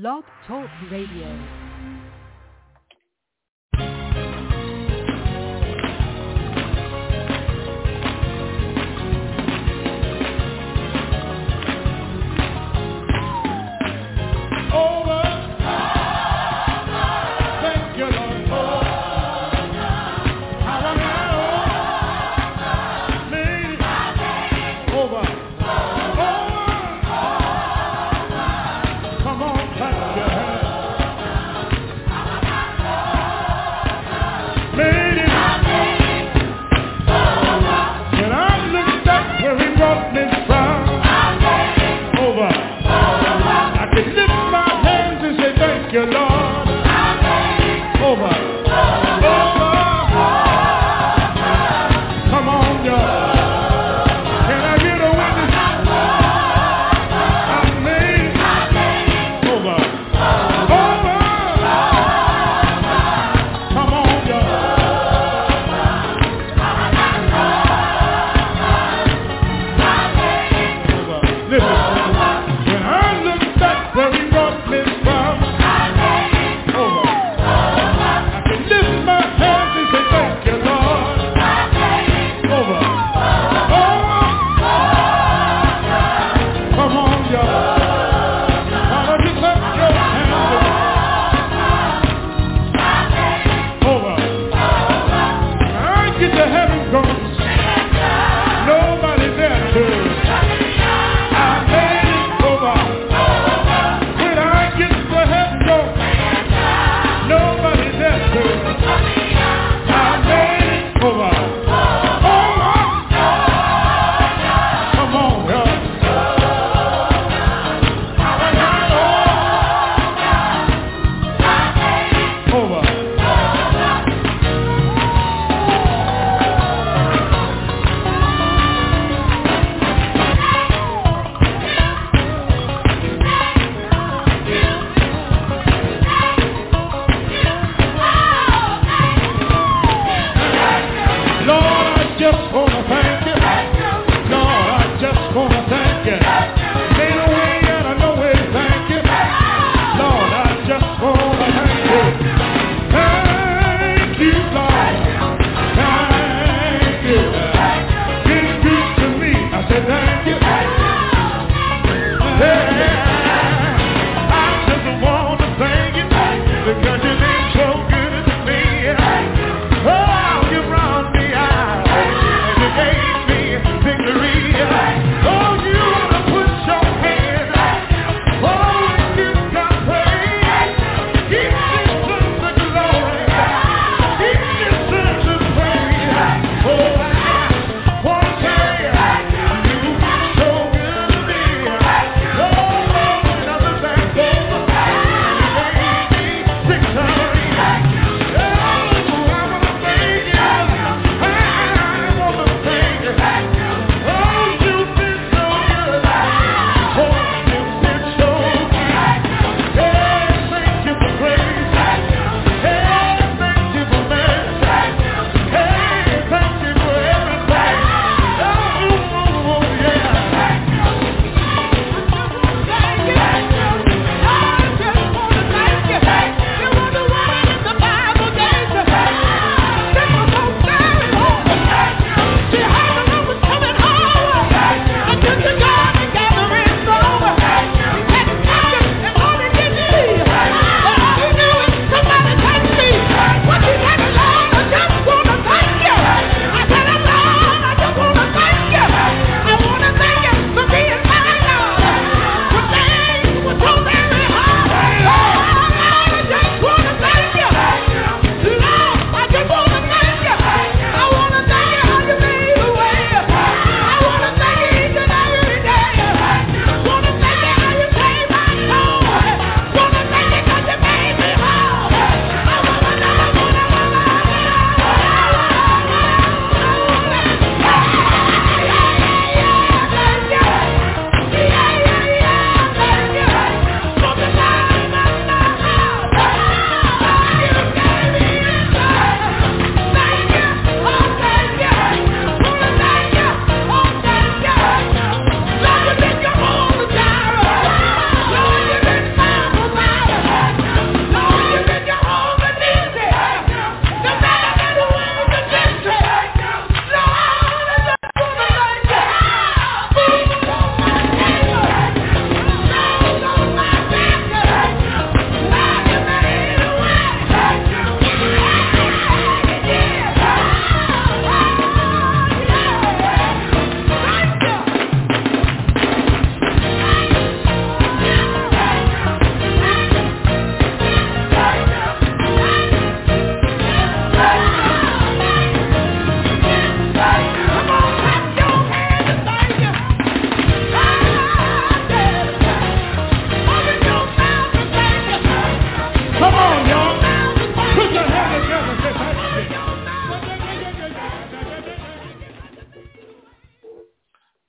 Blog Talk Radio.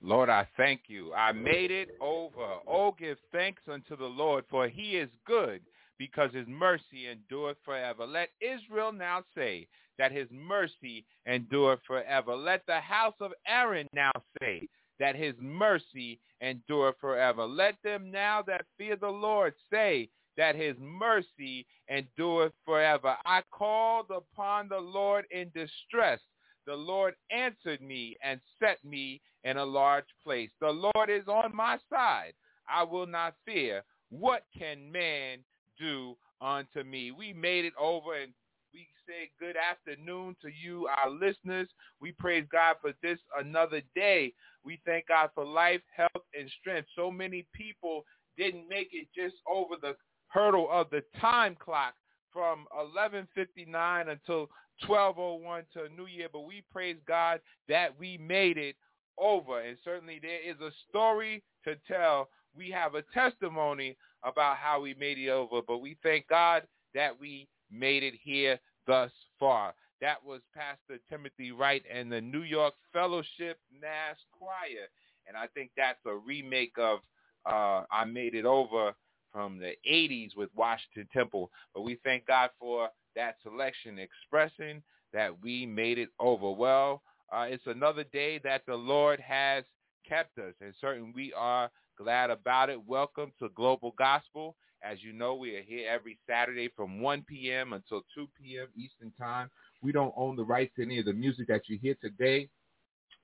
Lord, I thank you. I made it over. Oh, give thanks unto the Lord, for he is good, because his mercy endureth forever. Let Israel now say that his mercy endureth forever. Let the house of Aaron now say that his mercy endureth forever. Let them now that fear the Lord say that his mercy endureth forever. I called upon the Lord in distress. The Lord answered me and set me in a large place. The Lord is on my side. I will not fear. What can man do unto me? We made it over and we say good afternoon to you, our listeners. We praise God for this another day. We thank God for life, health, and strength. So many people didn't make it just over the hurdle of the time clock from 11:59 until 12:01 to New Year, but we praise God that we made it over. And certainly there is a story to tell. We have a testimony about how we made it over, but we thank God that we made it here thus far. That was Pastor Timothy Wright and the New York Fellowship Mass Choir. And I think that's a remake of uh, I Made It Over from the 80s with Washington Temple. But we thank God for that selection expressing that we made it over. Well, uh, it's another day that the Lord has kept us, and certain we are glad about it. Welcome to Global Gospel. As you know, we are here every Saturday from 1 p.m. until 2 p.m. Eastern Time. We don't own the rights to any of the music that you hear today,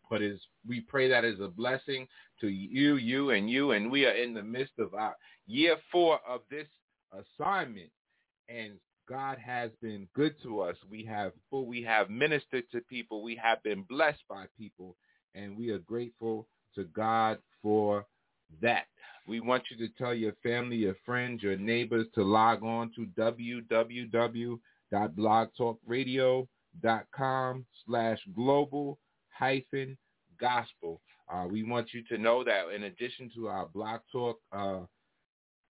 but is we pray that is a blessing to you, you, and you. And we are in the midst of our year four of this assignment, and God has been good to us. We have we have ministered to people. We have been blessed by people, and we are grateful to God for that. We want you to tell your family, your friends, your neighbors to log on to www.blogtalkradio.com slash global hyphen gospel. Uh, we want you to know that in addition to our Blog Talk uh,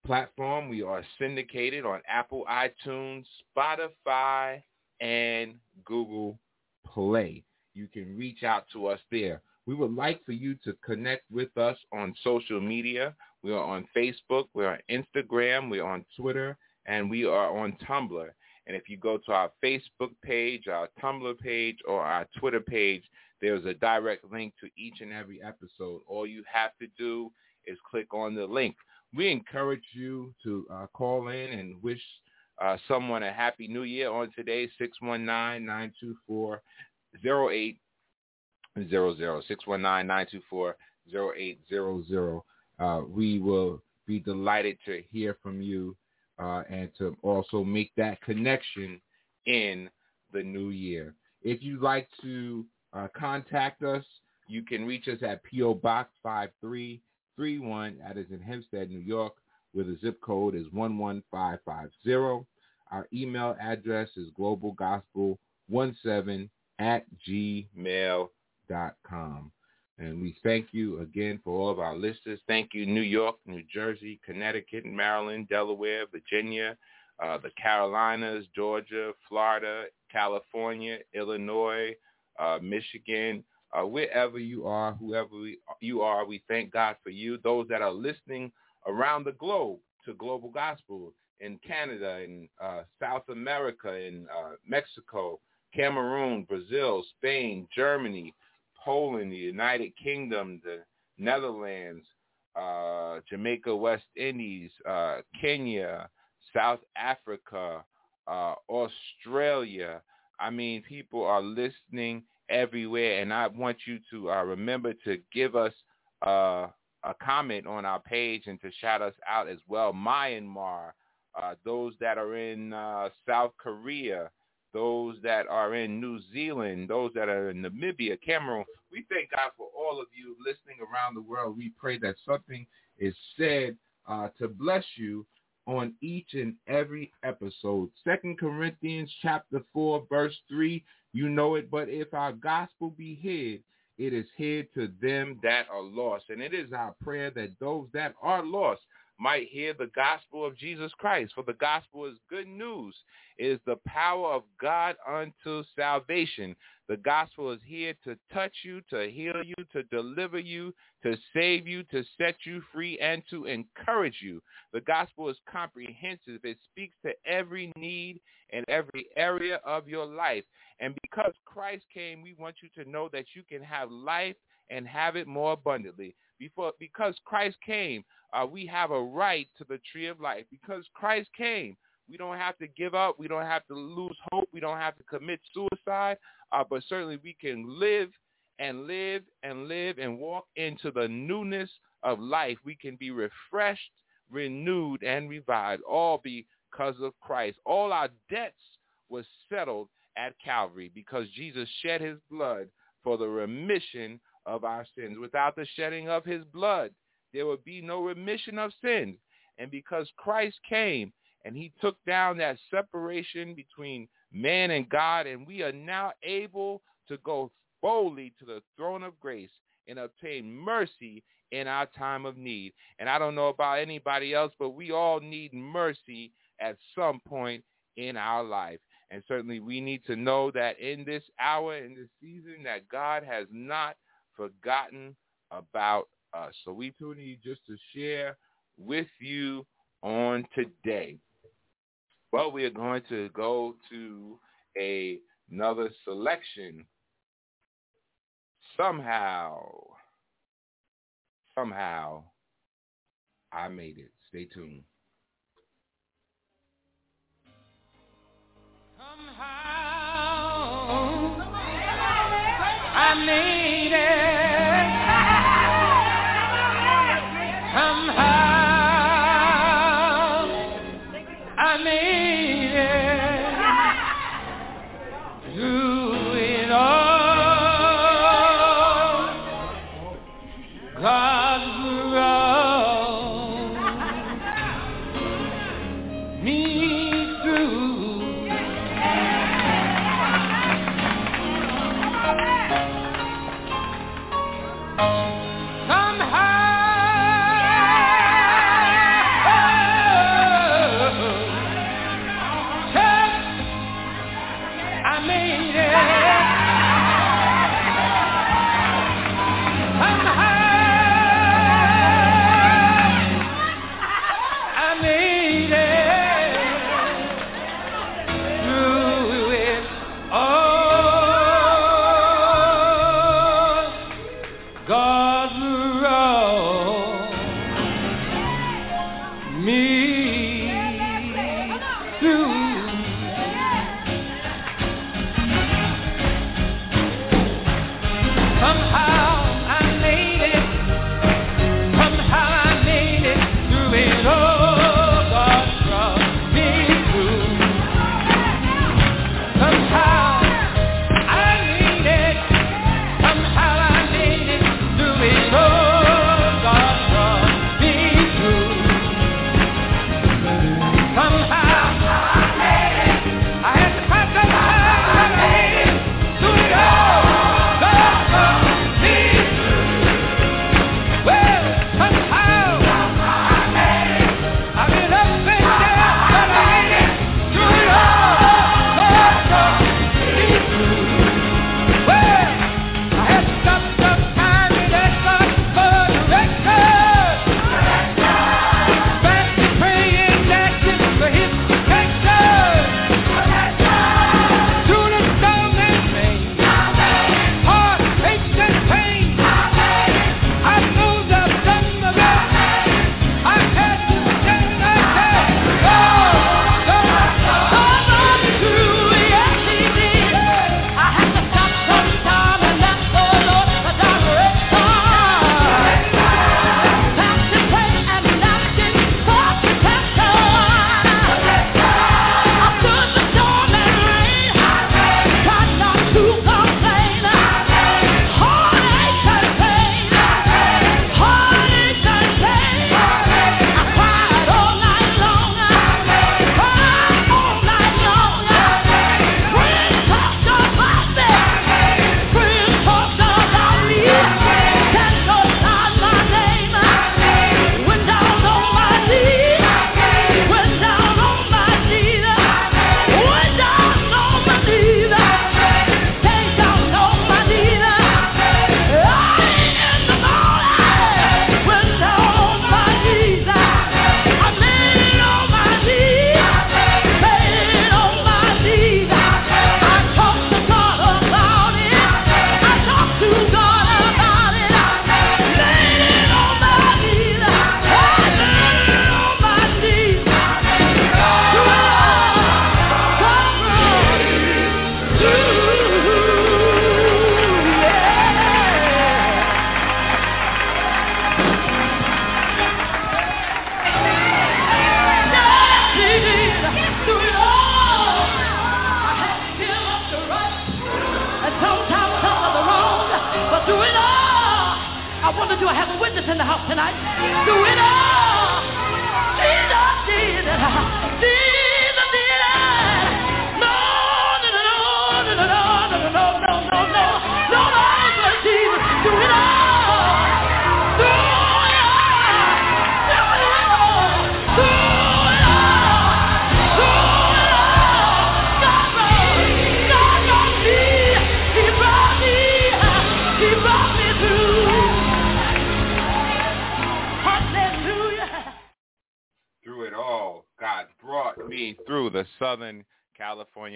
platform, we are syndicated on Apple iTunes, Spotify, and Google Play. You can reach out to us there. We would like for you to connect with us on social media. We are on Facebook, we're on Instagram, we're on Twitter, and we are on Tumblr. And if you go to our Facebook page, our Tumblr page, or our Twitter page, there's a direct link to each and every episode. All you have to do is click on the link. We encourage you to uh, call in and wish uh, someone a happy new year on today, 619-924-0800, 619-924-0800. Uh, we will be delighted to hear from you uh, and to also make that connection in the new year. If you'd like to uh, contact us, you can reach us at P.O. Box 5331. That is in Hempstead, New York, where the zip code is 11550. Our email address is globalgospel17 at gmail.com. And we thank you again for all of our listeners. Thank you, New York, New Jersey, Connecticut, Maryland, Delaware, Virginia, uh, the Carolinas, Georgia, Florida, California, Illinois, uh, Michigan, uh, wherever you are, whoever you are, we thank God for you. Those that are listening around the globe to Global Gospel in Canada, in uh, South America, in uh, Mexico, Cameroon, Brazil, Spain, Germany, Poland, the United Kingdom, the Netherlands, uh, Jamaica, West Indies, uh, Kenya, South Africa, uh, Australia, I mean, people are listening everywhere, and I want you to uh, remember to give us uh, a comment on our page and to shout us out as well. Myanmar, uh, those that are in uh, South Korea, those that are in New Zealand, those that are in Namibia, Cameroon. We thank God for all of you listening around the world. We pray that something is said uh, to bless you on each and every episode. Second Corinthians chapter 4 verse 3, you know it, but if our gospel be hid, it is hid to them that are lost. And it is our prayer that those that are lost might hear the gospel of Jesus Christ. For the gospel is good news. It is the power of God unto salvation. The gospel is here to touch you, to heal you, to deliver you, to save you, to set you free, and to encourage you. The gospel is comprehensive. It speaks to every need and every area of your life. And because Christ came, we want you to know that you can have life and have it more abundantly. Before, because Christ came, uh, we have a right to the tree of life. Because Christ came, we don't have to give up. We don't have to lose hope. We don't have to commit suicide. Uh, but certainly we can live and live and live and walk into the newness of life. We can be refreshed, renewed, and revived, all because of Christ. All our debts were settled at Calvary because Jesus shed his blood for the remission of our sins. Without the shedding of his blood, there would be no remission of sins. And because Christ came and he took down that separation between man and God, and we are now able to go boldly to the throne of grace and obtain mercy in our time of need. And I don't know about anybody else, but we all need mercy at some point in our life. And certainly we need to know that in this hour, in this season, that God has not forgotten about us. So we too need just to share with you on today. Well, we are going to go to a, another selection. Somehow, somehow, I made it. Stay tuned. Somehow, I need it. to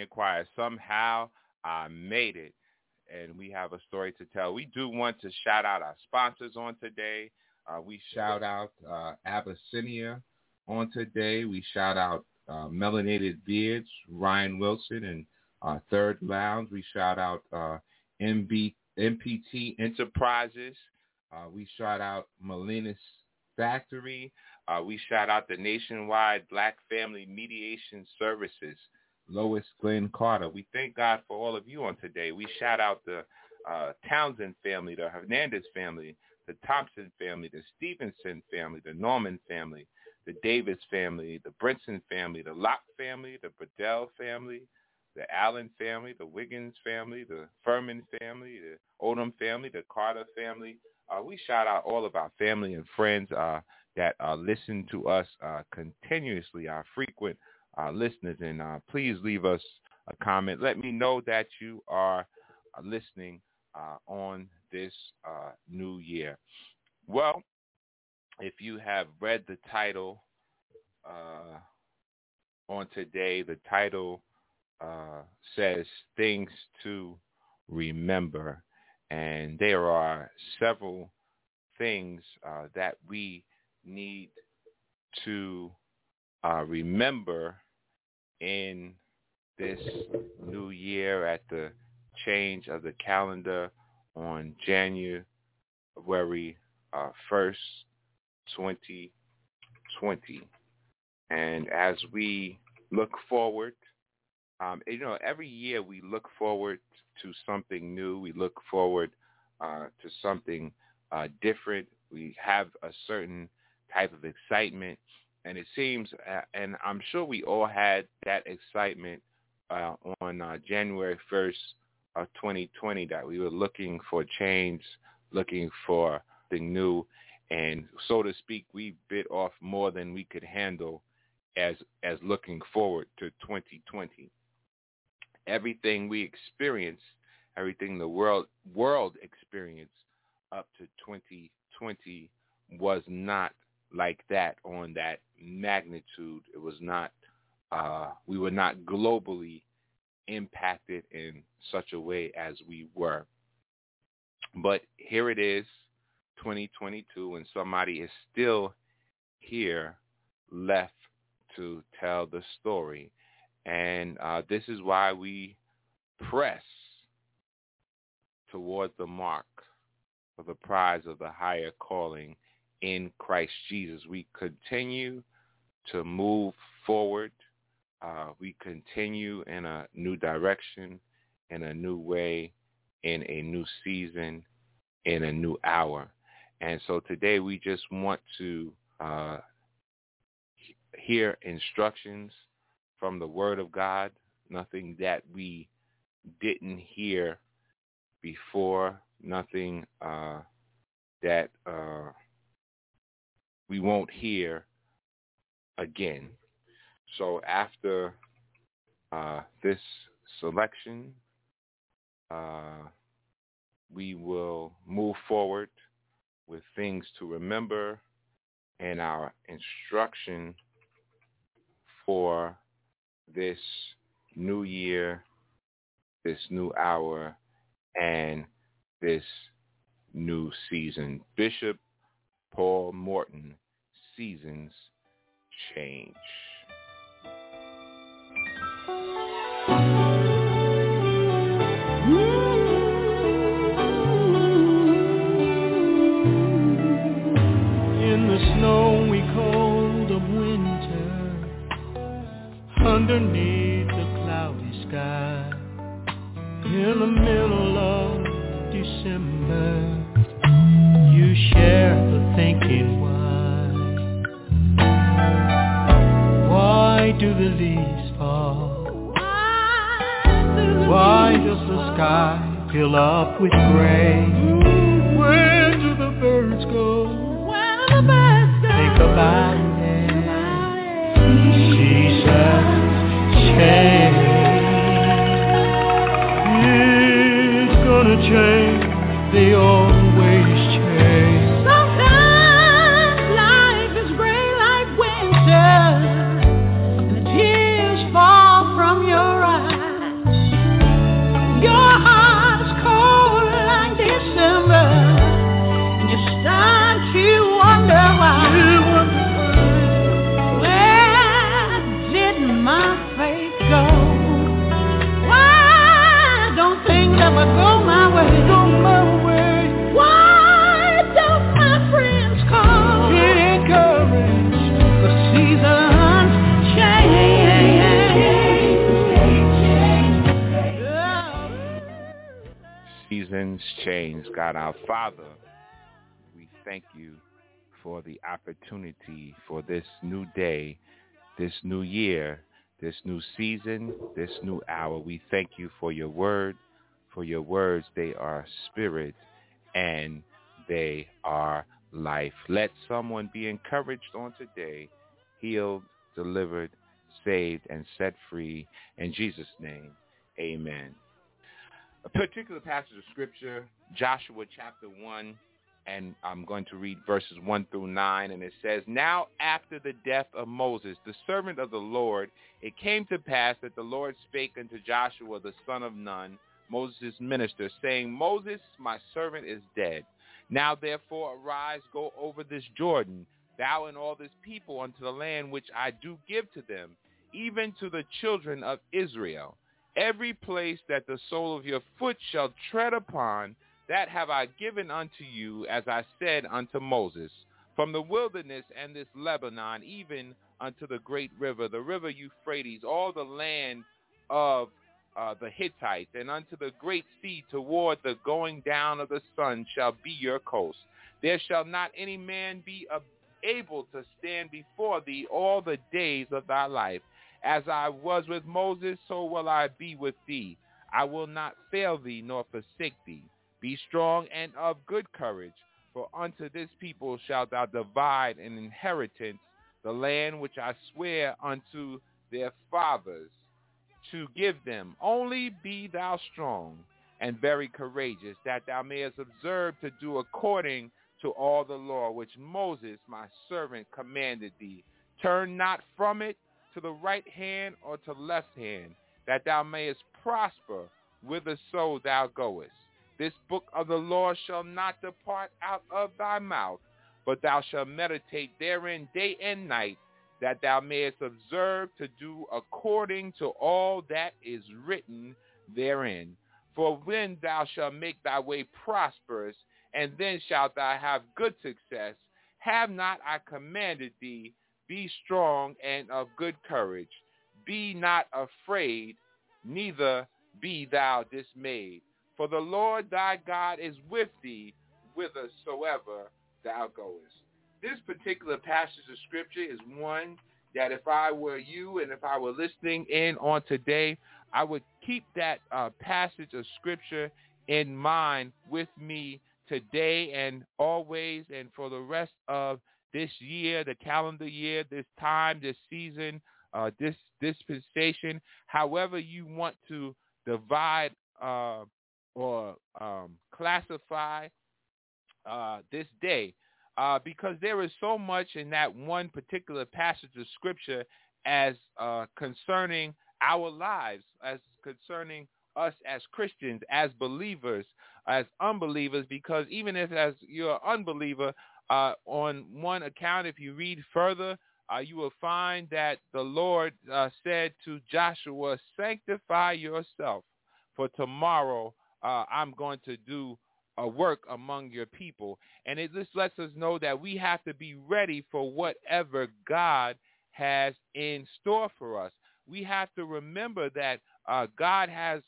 California Choir. Somehow I made it, and we have a story to tell. We do want to shout out our sponsors on today. Uh, we shout out uh, Abyssinia on today. We shout out uh, Melanated Beards, Ryan Wilson, and uh, Third Lounge. We shout out uh, MB, MPT Enterprises. Uh, we shout out Molinas Factory. Uh, we shout out the nationwide Black Family Mediation Services, Lois Glenn Carter. We thank God for all of you on today. We shout out the uh, Townsend family, the Hernandez family, the Thompson family, the Stevenson family, the Norman family, the Davis family, the Brinson family, the Locke family, the Burdell family, the Allen family, the Wiggins family, the Furman family, the Odom family, the Carter family. Uh, we shout out all of our family and friends uh, that uh, listen to us uh, continuously, our frequent uh, listeners. And uh, please leave us a comment. Let me know that you are listening on this new year. Well, if you have read the title on today, the title uh, says things to remember. And there are several things uh, that we need to uh, remember in this new year at the change of the calendar on January uh, 1st, 2020. And as we look forward um, you know, every year we look forward to something new. We look forward uh, to something uh, different. We have a certain type of excitement, and it seems, uh, and I'm sure we all had that excitement uh, on uh, January 1st of 2020 that we were looking for change, looking for the new, and so to speak, we bit off more than we could handle as as looking forward to 2020 everything we experienced, everything the world world experienced up to 2020 was not like that on that magnitude. It was not. Uh, we were not globally impacted in such a way as we were. But here it is, 2022, and somebody is still here left to tell the story. And uh, this is why we press towards the mark for the prize of the higher calling in Christ Jesus. We continue to move forward. Uh, we continue in a new direction, in a new way, in a new season, in a new hour. And so today we just want to uh, hear instructions from the Word of God, nothing that we didn't hear before, nothing uh, that uh, we won't hear again. So after uh, this selection, uh, we will move forward with things to remember and our instruction for this new year, this new hour, and this new season. Bishop Paul Morton, Seasons Change. In the snowy cold of winter, underneath the cloudy sky in the middle of December you share the thinking why why do the leaves fall why does the sky fill up with gray where do the birds go think about it seasons change. It's gonna change. Names changed. God our Father, we thank you for the opportunity for this new day, this new year, this new season, this new hour. We thank you for your word, for your words. They are spirit and they are life. Let someone be encouraged on today, healed, delivered, saved, and set free. In Jesus' name, amen. A particular passage of scripture, Joshua chapter 1, and I'm going to read verses 1 through 9, and it says, Now after the death of Moses, the servant of the Lord, it came to pass that the Lord spake unto Joshua the son of Nun, Moses' minister, saying, Moses, my servant, is dead. Now therefore arise, go over this Jordan, thou and all this people, unto the land which I do give to them, even to the children of Israel. Every place that the sole of your foot shall tread upon, that have I given unto you, as I said unto Moses, from the wilderness and this Lebanon, even unto the great river, the river Euphrates, all the land of uh, the Hittites, and unto the great sea toward the going down of the sun shall be your coast. There shall not any man be able to stand before thee all the days of thy life. As I was with Moses, so will I be with thee. I will not fail thee nor forsake thee. Be strong and of good courage, for unto this people shalt thou divide an inheritance, the land which I swear unto their fathers to give them. Only be thou strong and very courageous, that thou mayest observe to do according to all the law which Moses my servant commanded thee. Turn not from it to the right hand or to left hand, that thou mayest prosper whitherso thou goest. This book of the law shall not depart out of thy mouth, but thou shalt meditate therein day and night, that thou mayest observe to do according to all that is written therein. For when thou shalt make thy way prosperous, and then shalt thou have good success, have not I commanded thee, be strong and of good courage. Be not afraid, neither be thou dismayed. For the Lord thy God is with thee whithersoever thou goest. This particular passage of scripture is one that if I were you and if I were listening in on today, I would keep that uh, passage of scripture in mind with me today and always and for the rest of this year, the calendar year, this time, this season, uh, this dispensation, however you want to divide uh, or um, classify uh, this day uh, because there is so much in that one particular passage of scripture as uh, concerning our lives, as concerning us as Christians, as believers, as unbelievers, because even if as you're an unbeliever, uh, on one account, if you read further, uh, you will find that the Lord uh, said to Joshua, sanctify yourself, for tomorrow uh, I'm going to do a work among your people. And it just lets us know that we have to be ready for whatever God has in store for us. We have to remember that uh, God has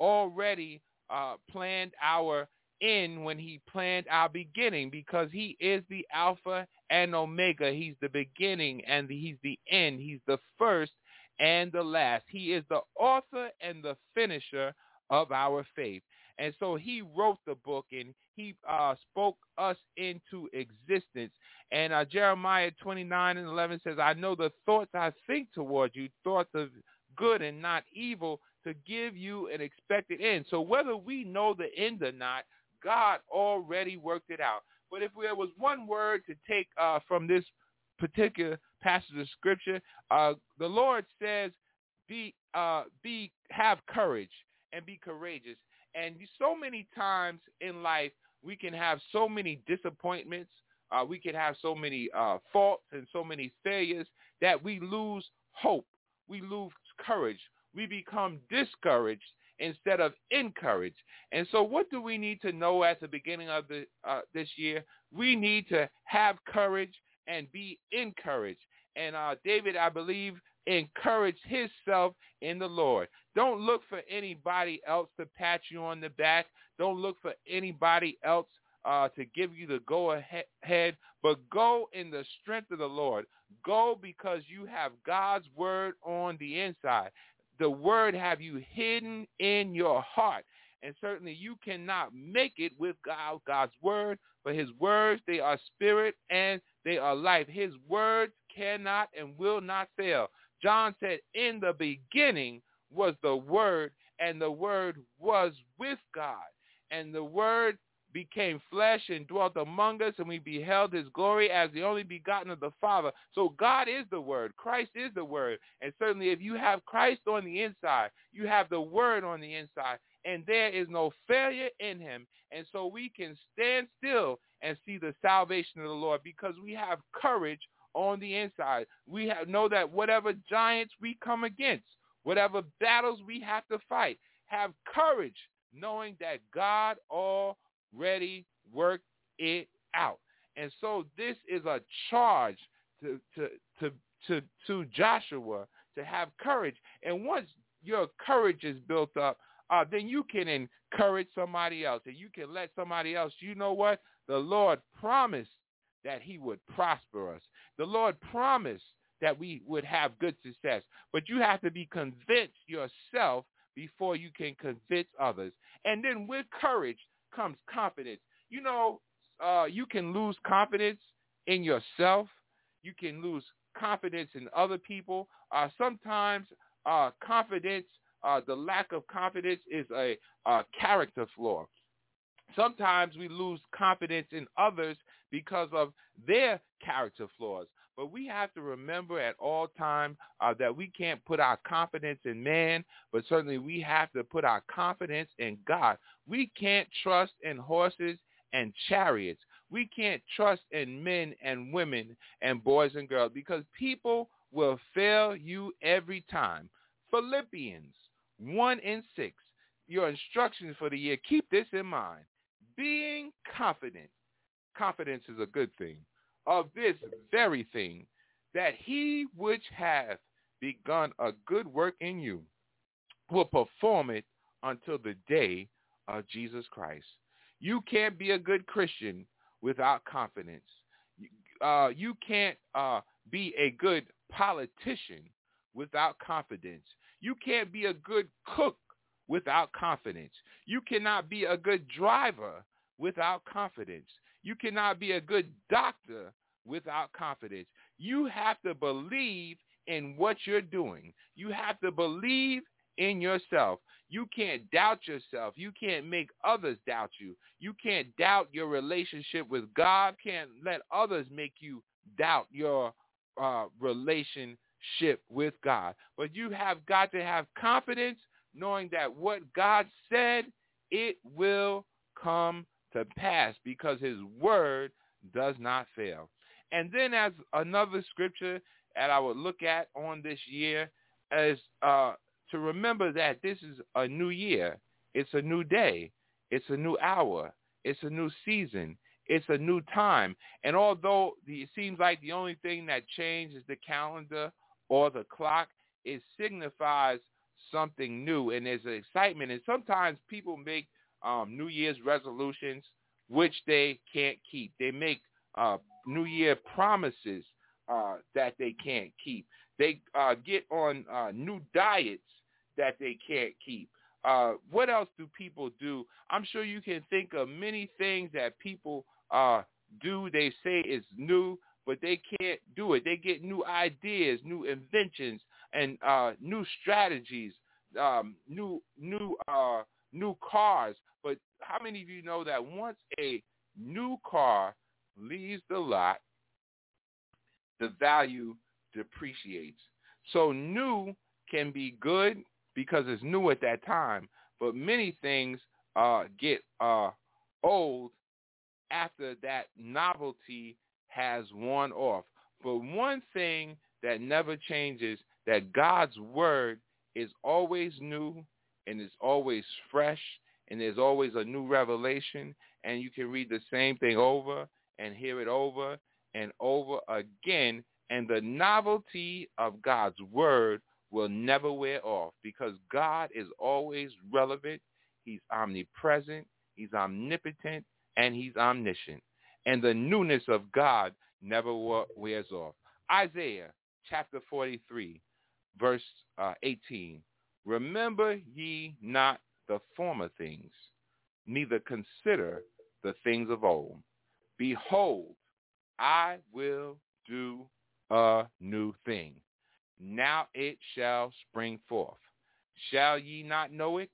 already uh, planned our end when he planned our beginning because he is the Alpha and Omega. He's the beginning and he's the end. He's the first and the last. He is the author and the finisher of our faith. And so he wrote the book and he uh, spoke us into existence. And uh, Jeremiah 29 and 11 says, I know the thoughts I think toward you, thoughts of good and not evil, to give you an expected end. So whether we know the end or not, God already worked it out. But if there was one word to take uh, from this particular passage of scripture, uh, the Lord says, "Be, uh, be, have courage and be courageous." And so many times in life, we can have so many disappointments. Uh, we can have so many uh, faults and so many failures that we lose hope. We lose courage. We become discouraged instead of encouraged. And so what do we need to know at the beginning of the, uh, this year? We need to have courage and be encouraged. And uh, David, I believe, encouraged himself in the Lord. Don't look for anybody else to pat you on the back. Don't look for anybody else uh, to give you the go ahead, but go in the strength of the Lord. Go because you have God's word on the inside. The word have you hidden in your heart. And certainly you cannot make it with God, God's word, but his words, they are spirit and they are life. His words cannot and will not fail. John said, in the beginning was the word, and the word was with God. And the word became flesh and dwelt among us, and we beheld his glory as the only begotten of the Father. So God is the Word. Christ is the Word. And certainly if you have Christ on the inside, you have the Word on the inside, and there is no failure in him. And so we can stand still and see the salvation of the Lord because we have courage on the inside. We have, know that whatever giants we come against, whatever battles we have to fight, have courage knowing that God already work it out. And so this is a charge to, to, to, to, to Joshua to have courage. And once your courage is built up, uh, then you can encourage somebody else and you can let somebody else, you know what? The Lord promised that he would prosper us. The Lord promised that we would have good success. But you have to be convinced yourself before you can convince others. And then with courage comes confidence. You know, uh, you can lose confidence in yourself. You can lose confidence in other people. Uh, sometimes uh, confidence uh, the lack of confidence is a, a character flaw. Sometimes we lose confidence in others because of their character flaws. But we have to remember at all times uh, that we can't put our confidence in man, but certainly we have to put our confidence in God. We can't trust in horses and chariots. We can't trust in men and women and boys and girls because people will fail you every time. Philippians 1 and 6. Your instructions for the year, keep this in mind. Being confident, confidence is a good thing, of this very thing, that he which hath begun a good work in you will perform it until the day of Jesus Christ. You can't be a good Christian without confidence. Uh, you can't uh, be a good politician without confidence. You can't be a good cook without confidence. You cannot be a good driver without confidence. You cannot be a good doctor without confidence. You have to believe in what you're doing. You have to believe in yourself. You can't doubt yourself. You can't make others doubt you. You can't doubt your relationship with God. Can't let others make you doubt your uh, relation ship with God. But you have got to have confidence knowing that what God said, it will come to pass because his word does not fail. And then as another scripture that I would look at on this year is uh, to remember that this is a new year. It's a new day. It's a new hour. It's a new season. It's a new time. And although it seems like the only thing that changed is the calendar or the clock, it signifies something new and there's excitement. And sometimes people make um, New Year's resolutions which they can't keep. They make uh, New Year promises uh, that they can't keep. They uh, get on uh, new diets that they can't keep. Uh, what else do people do? I'm sure you can think of many things that people uh, do. They say is new, but they can't do it. They get new ideas, new inventions, and new strategies, um, new new new cars. How many of you know that once a new car leaves the lot, the value depreciates. So new can be good because it's new at that time, but many things uh, get uh, old after that novelty has worn off. But one thing that never changes, that God's word is always new and is always fresh and there's always a new revelation and you can read the same thing over and hear it over and over again And the novelty of God's word will never wear off because God is always relevant. He's omnipresent. He's omnipotent. And he's omniscient. And the newness of God never wears off. Isaiah chapter 43, verse uh, 18. Remember ye not the former things, neither consider the things of old. Behold, I will do a new thing. Now it shall spring forth. Shall ye not know it?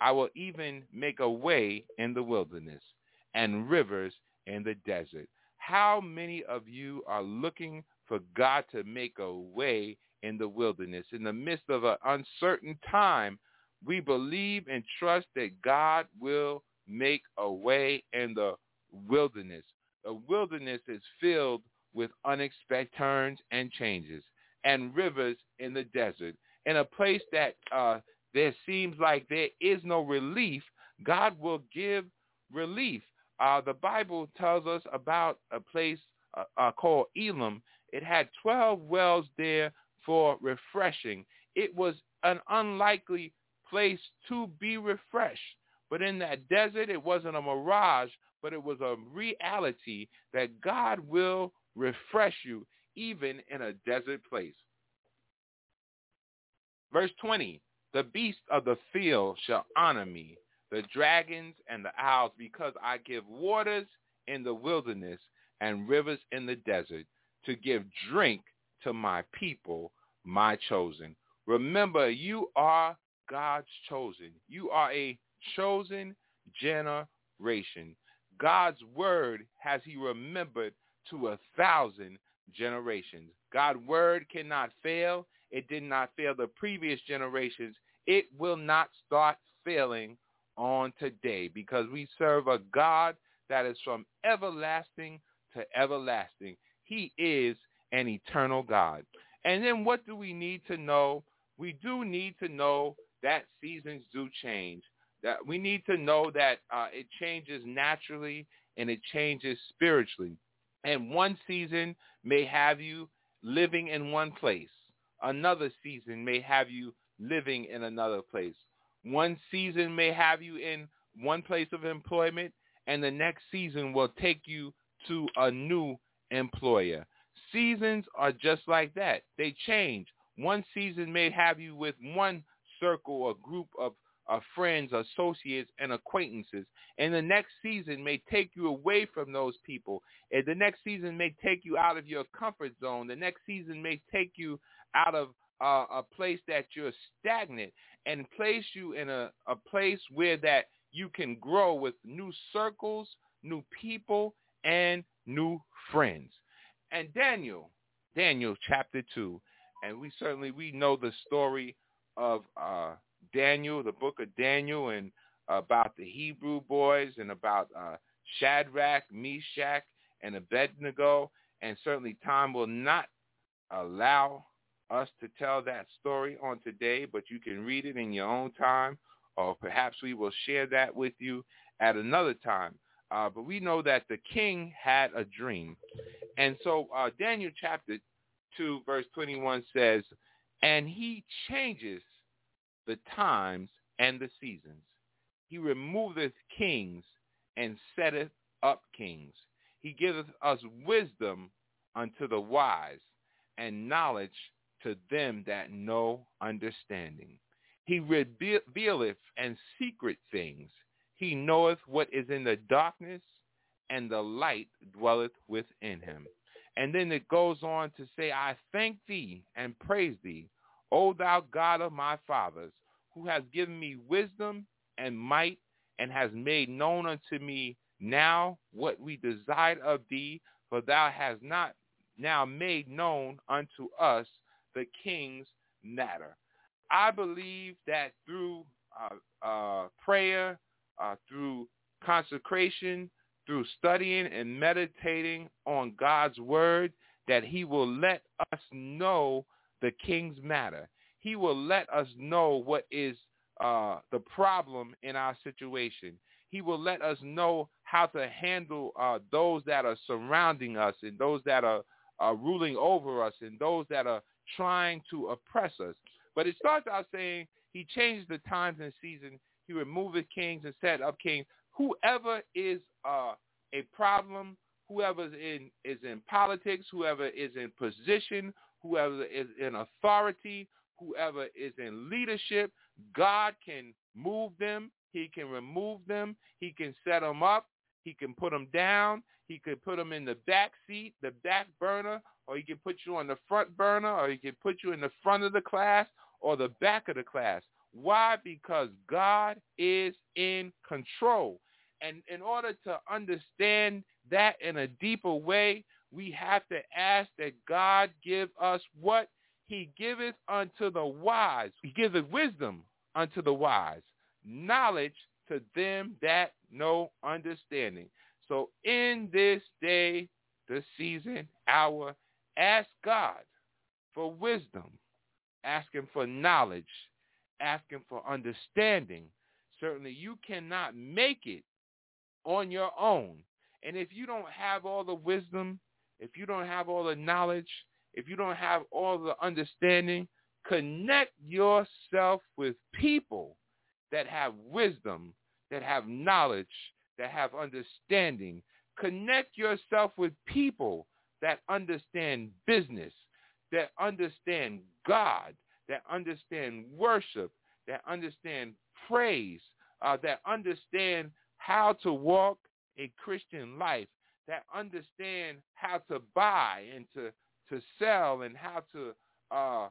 I will even make a way in the wilderness and rivers in the desert. How many of you are looking for God to make a way in the wilderness? In the midst of an uncertain time, we believe and trust that God will make a way in the wilderness. The wilderness is filled with unexpected turns and changes and rivers in the desert. In a place that uh, there seems like there is no relief, God will give relief. Uh, the Bible tells us about a place uh, uh, called Elim. It had 12 wells there for refreshing. It was an unlikely place to be refreshed. But in that desert, it wasn't a mirage, but it was a reality that God will refresh you even in a desert place. Verse 20, the beasts of the field shall honor me, the dragons and the owls, because I give waters in the wilderness and rivers in the desert to give drink to my people, my chosen. Remember, you are God's chosen. You are a chosen generation. God's word has he remembered to a thousand generations. God's word cannot fail. It did not fail the previous generations. It will not start failing on today because we serve a God that is from everlasting to everlasting. He is an eternal God. And then what do we need to know? We do need to know that seasons do change. That we need to know that uh, it changes naturally and it changes spiritually. And one season may have you living in one place. Another season may have you living in another place. One season may have you in one place of employment, and the next season will take you to a new employer. Seasons are just like that. They change. One season may have you with one circle or group of friends, associates, and acquaintances. And the next season may take you away from those people. And the next season may take you out of your comfort zone. The next season may take you out of uh, a place that you're stagnant and place you in a, a place where that you can grow with new circles, new people, and new friends. And Daniel, Daniel chapter 2, and we certainly, we know the story of uh, Daniel, the book of Daniel, and about the Hebrew boys and about uh, Shadrach, Meshach, and Abednego. And certainly time will not allow us to tell that story on today, but you can read it in your own time, or perhaps we will share that with you at another time. Uh, but we know that the king had a dream. And so uh, Daniel chapter 2, verse 21 says, and he changes the times and the seasons. He removeth kings and setteth up kings. He giveth us wisdom unto the wise and knowledge to them that know understanding. He revealeth and secret things. He knoweth what is in the darkness, and the light dwelleth within him. And then it goes on to say, I thank thee and praise thee, O thou God of my fathers, who has given me wisdom and might and has made known unto me now what we desired of thee, for thou hast not now made known unto us the king's matter. I believe that through uh, uh, prayer, uh, through consecration, through studying and meditating on God's word, that he will let us know the king's matter. He will let us know what is uh, the problem in our situation. He will let us know how to handle uh, those that are surrounding us and those that are are ruling over us and those that are trying to oppress us. But it starts out saying he changes the times and season. He removed the kings and set up kings. Whoever is uh, a problem, whoever is in, is in politics, whoever is in position, whoever is in authority, whoever is in leadership, God can move them. He can remove them. He can set them up. He can put them down. He could put them in the back seat, the back burner, or he can put you on the front burner, or he can put you in the front of the class or the back of the class. Why? Because God is in control. And in order to understand that in a deeper way, we have to ask that God give us what he giveth unto the wise. He giveth wisdom unto the wise, knowledge to them that know understanding. So in this day, the season, hour, ask God for wisdom, ask him for knowledge, ask him for understanding. Certainly you cannot make it on your own. And if you don't have all the wisdom, if you don't have all the knowledge, if you don't have all the understanding, connect yourself with people that have wisdom, that have knowledge, that have understanding. Connect yourself with people that understand business, that understand God, that understand worship, that understand praise, uh, that understand how to walk a Christian life, that understand how to buy and to, to sell and how to uh,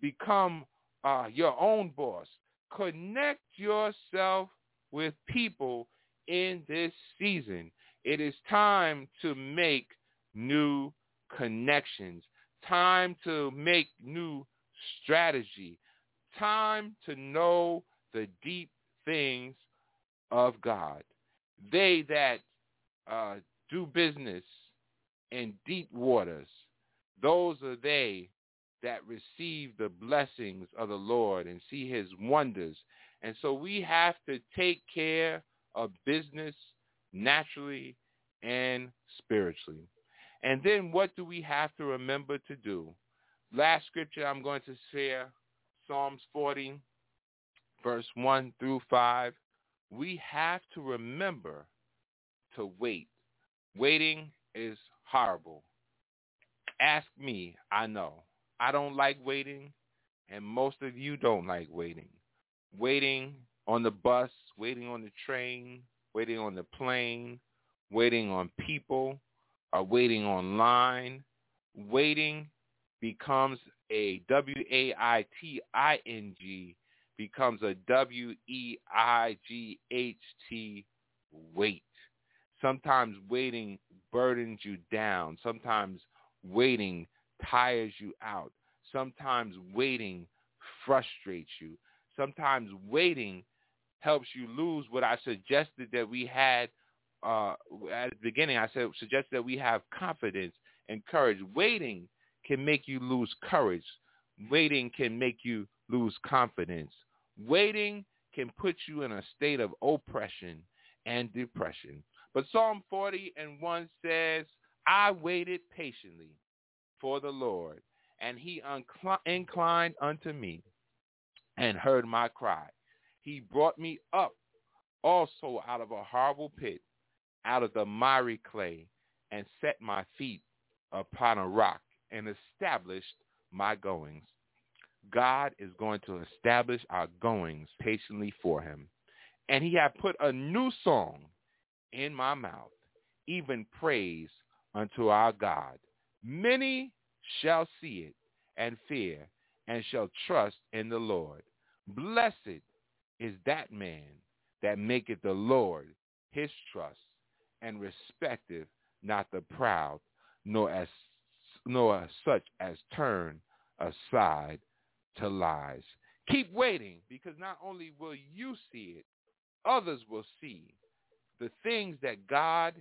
become uh, your own boss. Connect yourself with people in this season. It is time to make new connections, time to make new strategy, time to know the deep things of God. They that uh, do business in deep waters, those are they that receive the blessings of the Lord and see his wonders. And so we have to take care of business naturally and spiritually. And then what do we have to remember to do? Last scripture I'm going to share, Psalms 40, verse 1 through 5. We have to remember to wait. Waiting is horrible. Ask me, I know. I don't like waiting, and most of you don't like waiting. Waiting on the bus, waiting on the train, waiting on the plane, waiting on people, or waiting online. Waiting becomes a W-A-I-T-I-N-G, becomes a W-E-I-G-H-T, wait. Sometimes waiting burdens you down. Sometimes waiting tires you out. Sometimes waiting frustrates you. Sometimes waiting helps you lose what I suggested that we had uh, at the beginning. I said suggested that we have confidence and courage. Waiting can make you lose courage. Waiting can make you lose confidence. Waiting can put you in a state of oppression and depression. But Psalm 40 and 1 says, I waited patiently for the Lord, and he inclined unto me and heard my cry. He brought me up also out of a horrible pit, out of the miry clay, and set my feet upon a rock and established my goings. God is going to establish our goings patiently for him. And he hath put a new song in my mouth, even praise unto our God. Many shall see it and fear and shall trust in the Lord. Blessed is that man that maketh the Lord his trust and respecteth not the proud, nor as nor such as turn aside to lies. Keep waiting because not only will you see it, others will see the things that God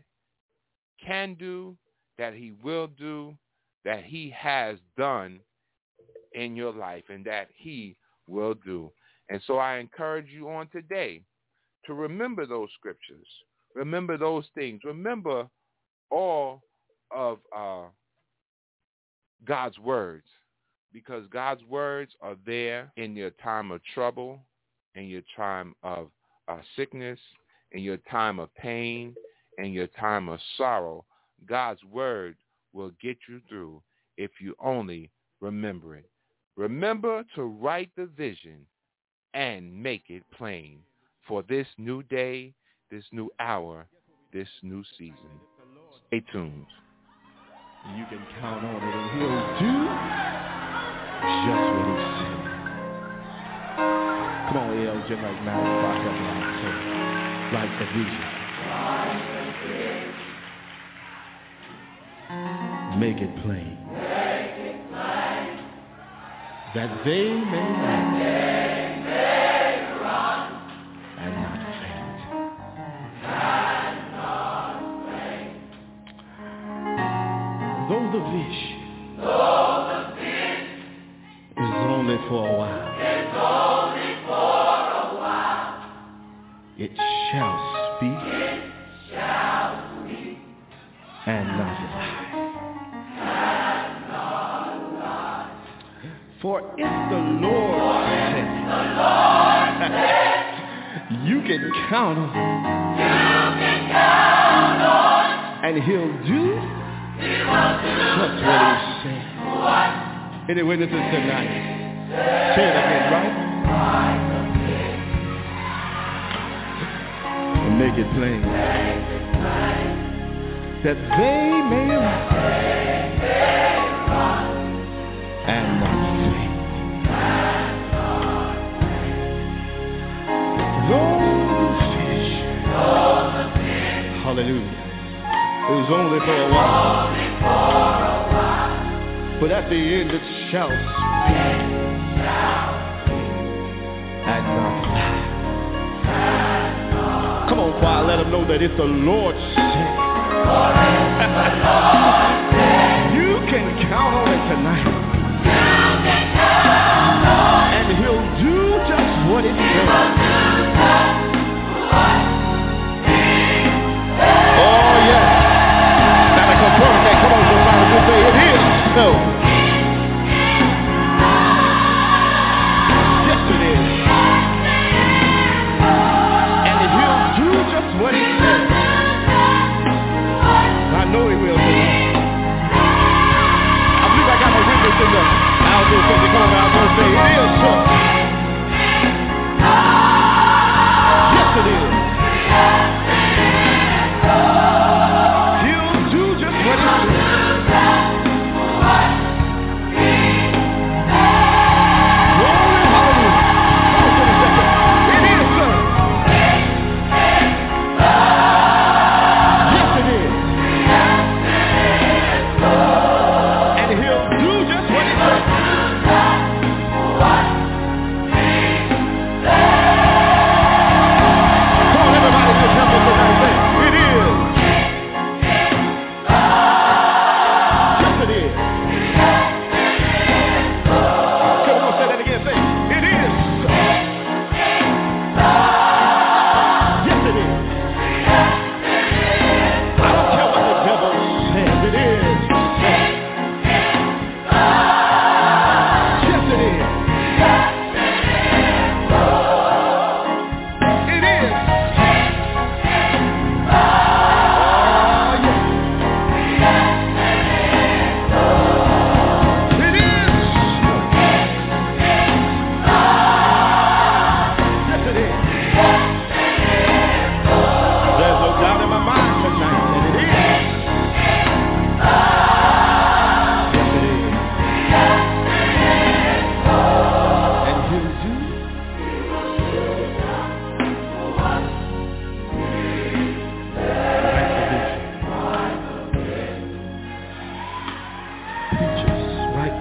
can do, that he will do, that he has done in your life and that he will do. And so I encourage you on today to remember those scriptures. Remember those things. Remember all of uh, God's words because God's words are there in your time of trouble, in your time of uh, sickness, in your time of pain, in your time of sorrow. God's word will get you through if you only remember it. Remember to write the vision and make it plain for this new day, this new hour, this new season. Stay tuned. You can count on it and he'll do just what he said. Come on, El, just like Malachi said. Like the vision. Make it plain. That they may run Though the vision, Though the vision is only for a while, it's only for a while, it shall speak, shall speak, and not lie. For if the Lord said, you can count on, on, and He'll do just what he said. Any witnesses tonight? Say it again, right? It plain. That they may run and not faint. Hallelujah it was only for a while. But at the end it shall let them know that it's the Lord's you can count on it tonight. And he'll do just what it says. Oh, say it is so.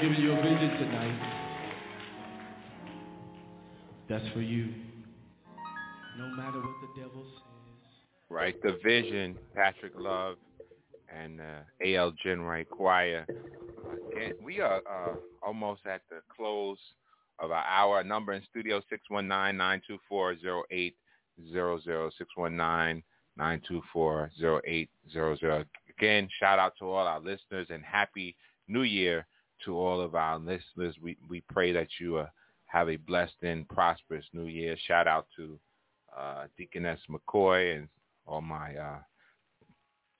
Given you a vision tonight. That's for you. No matter what the devil says. Write, the vision, Patrick Love and uh, A.L. Jinwright Choir. Again, we are uh, almost at the close of our hour. Number in studio 619-924-0800, 619-924-0800. Again, shout out to all our listeners and happy new year to all of our listeners. We, we pray that you uh, have a blessed and prosperous new year. Shout out to uh, Deaconess McCoy and all my uh,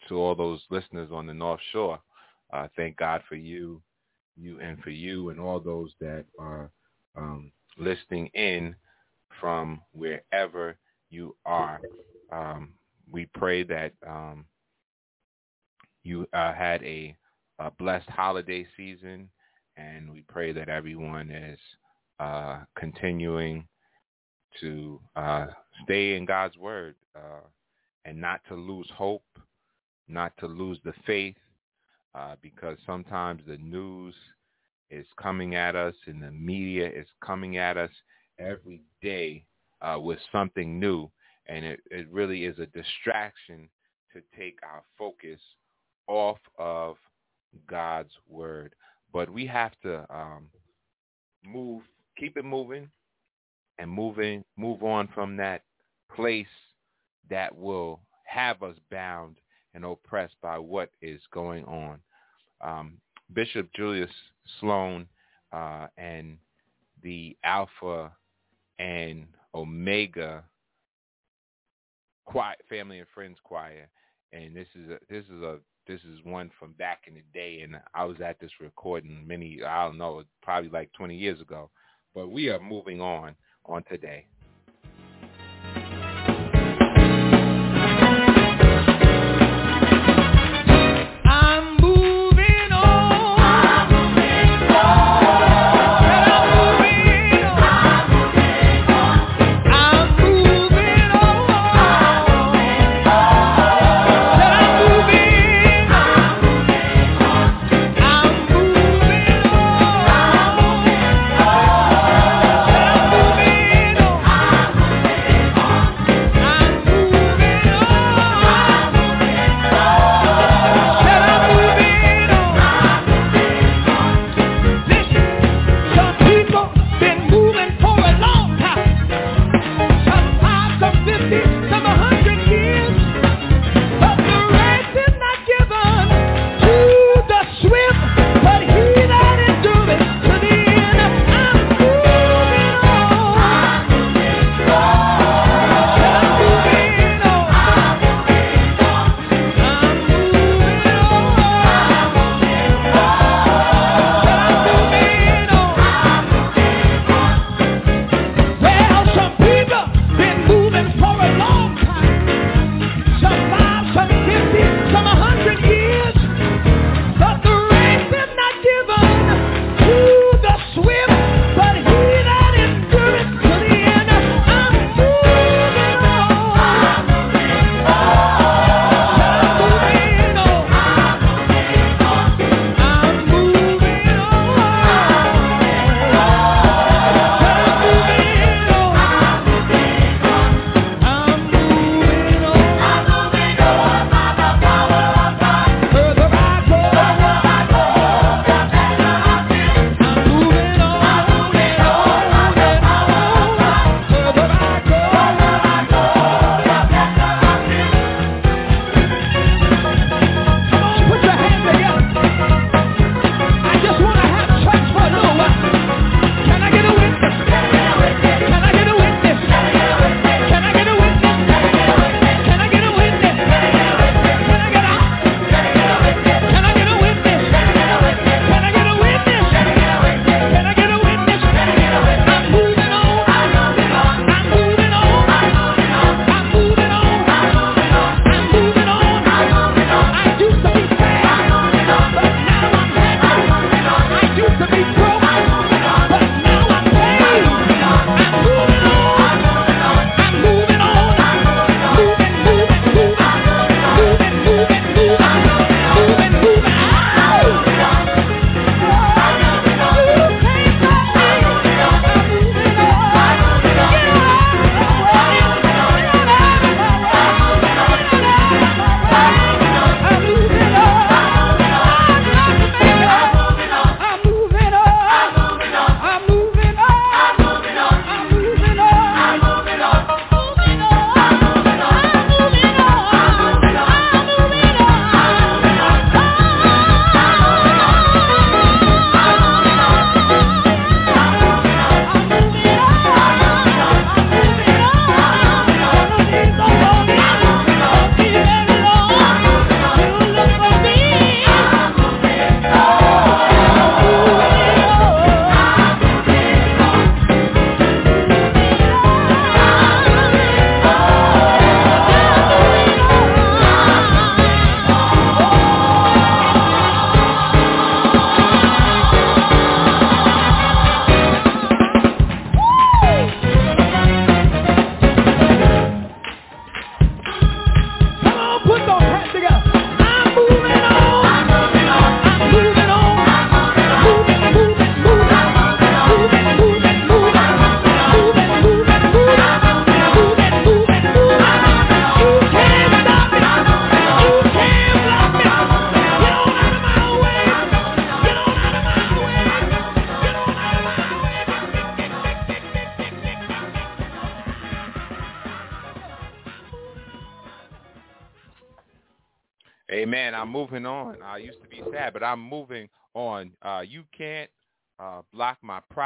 to all those listeners on the North Shore. Uh, thank God for you, you and for you and all those that are um, listening in from wherever you are. Um, we pray that um, you uh, had a, a, blessed holiday season, and we pray that everyone is uh, continuing to uh, stay in God's word uh, and not to lose hope, not to lose the faith, uh, because sometimes the news is coming at us and the media is coming at us every day uh, with something new, and it, it really is a distraction to take our focus off of God's word. But we have to um, move, keep it moving, and moving, move on from that place that will have us bound and oppressed by what is going on. Um, Bishop Julius Sloan uh, and the Alpha and Omega family and friends choir, and this is a, this is a this is one from back in the day, and I was at this recording many I don't know probably like 20 years ago, but we are moving on on today.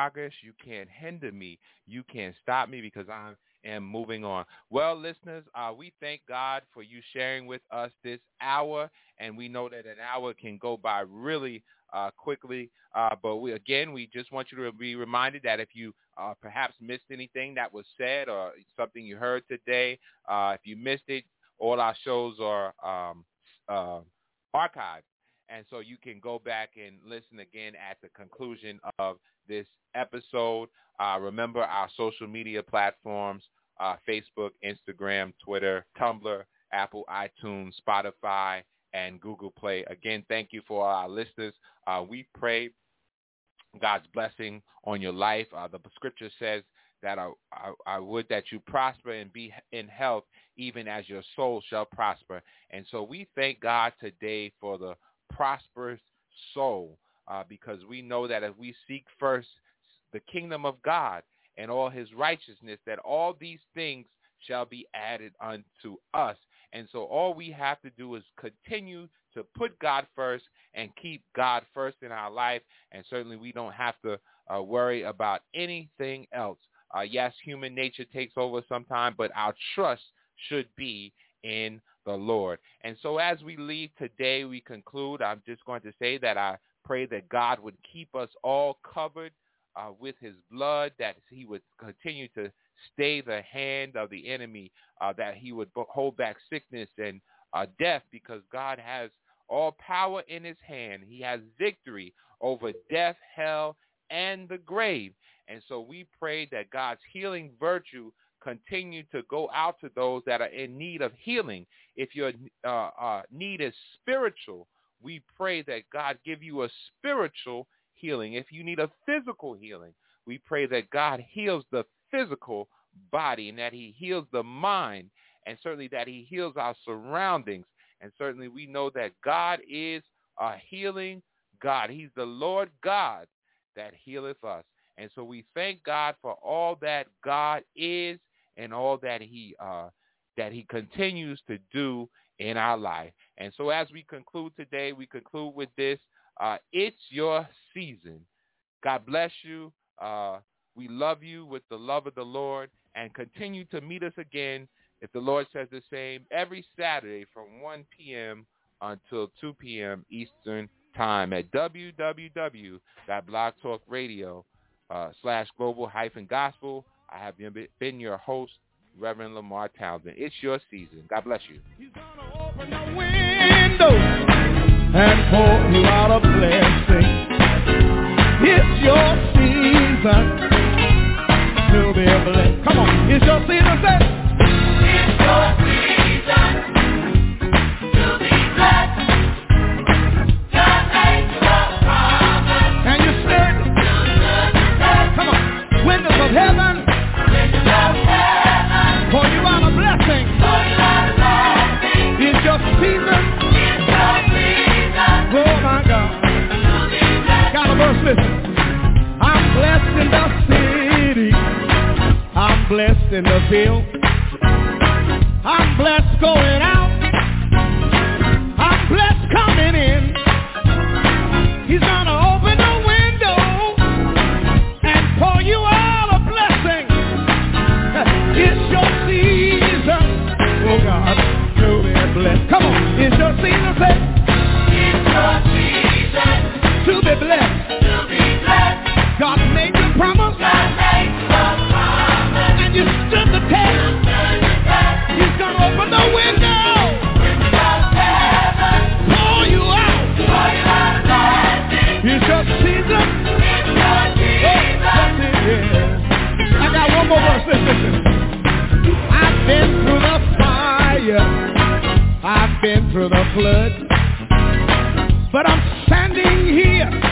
Progress. You can't hinder me. You can't stop me because I am moving on. Well, listeners, uh, we thank God for you sharing with us this hour, and we know that an hour can go by really uh, quickly. Uh, but we, again, we just want you to be reminded that if you uh, perhaps missed anything that was said or something you heard today, uh, if you missed it, all our shows are um, uh, archived. And so you can go back and listen again at the conclusion of this episode. Uh, remember our social media platforms, uh, Facebook, Instagram, Twitter, Tumblr, Apple, iTunes, Spotify, and Google Play. Again, thank you for our listeners. Uh, we pray God's blessing on your life. Uh, the scripture says that I, I, I, would that you prosper and be in health, even as your soul shall prosper. And so we thank God today for the prosperous soul, uh, because we know that if we seek first the kingdom of God and all his righteousness, that all these things shall be added unto us. And so all we have to do is continue to put God first and keep God first in our life. And certainly we don't have to uh, worry about anything else. Uh, yes, human nature takes over sometimes, but our trust should be in the Lord. And so as we leave today, we conclude, I'm just going to say that I pray that God would keep us all covered uh, with his blood, that he would continue to stay the hand of the enemy, uh, that he would hold back sickness and uh, death because God has all power in his hand. He has victory over death, hell, and the grave. And so we pray that God's healing virtue continue to go out to those that are in need of healing. If your uh, uh, need is spiritual, we pray that God give you a spiritual healing. If you need a physical healing, we pray that God heals the physical body and that he heals the mind and certainly that he heals our surroundings. And certainly we know that God is a healing God. He's the Lord God that healeth us. And so we thank God for all that God is and all that he uh, that he continues to do in our life. And so as we conclude today, we conclude with this. Uh, it's your season. God bless you. Uh, we love you with the love of the Lord and continue to meet us again, if the Lord says the same, every Saturday from 1 p.m. until 2 p.m. Eastern Time at www.blogtalkradio uh, slash global hyphen gospel. I have been your host, Reverend Lemarr Townsend. It's your season. God bless you. He's gonna open the window and pour you out a blessing. It's your season to be. Come on, it's your season. In the field. I'm blessed going out. Come on, brother, listen, listen. I've been through the fire. I've been through the flood. But I'm standing here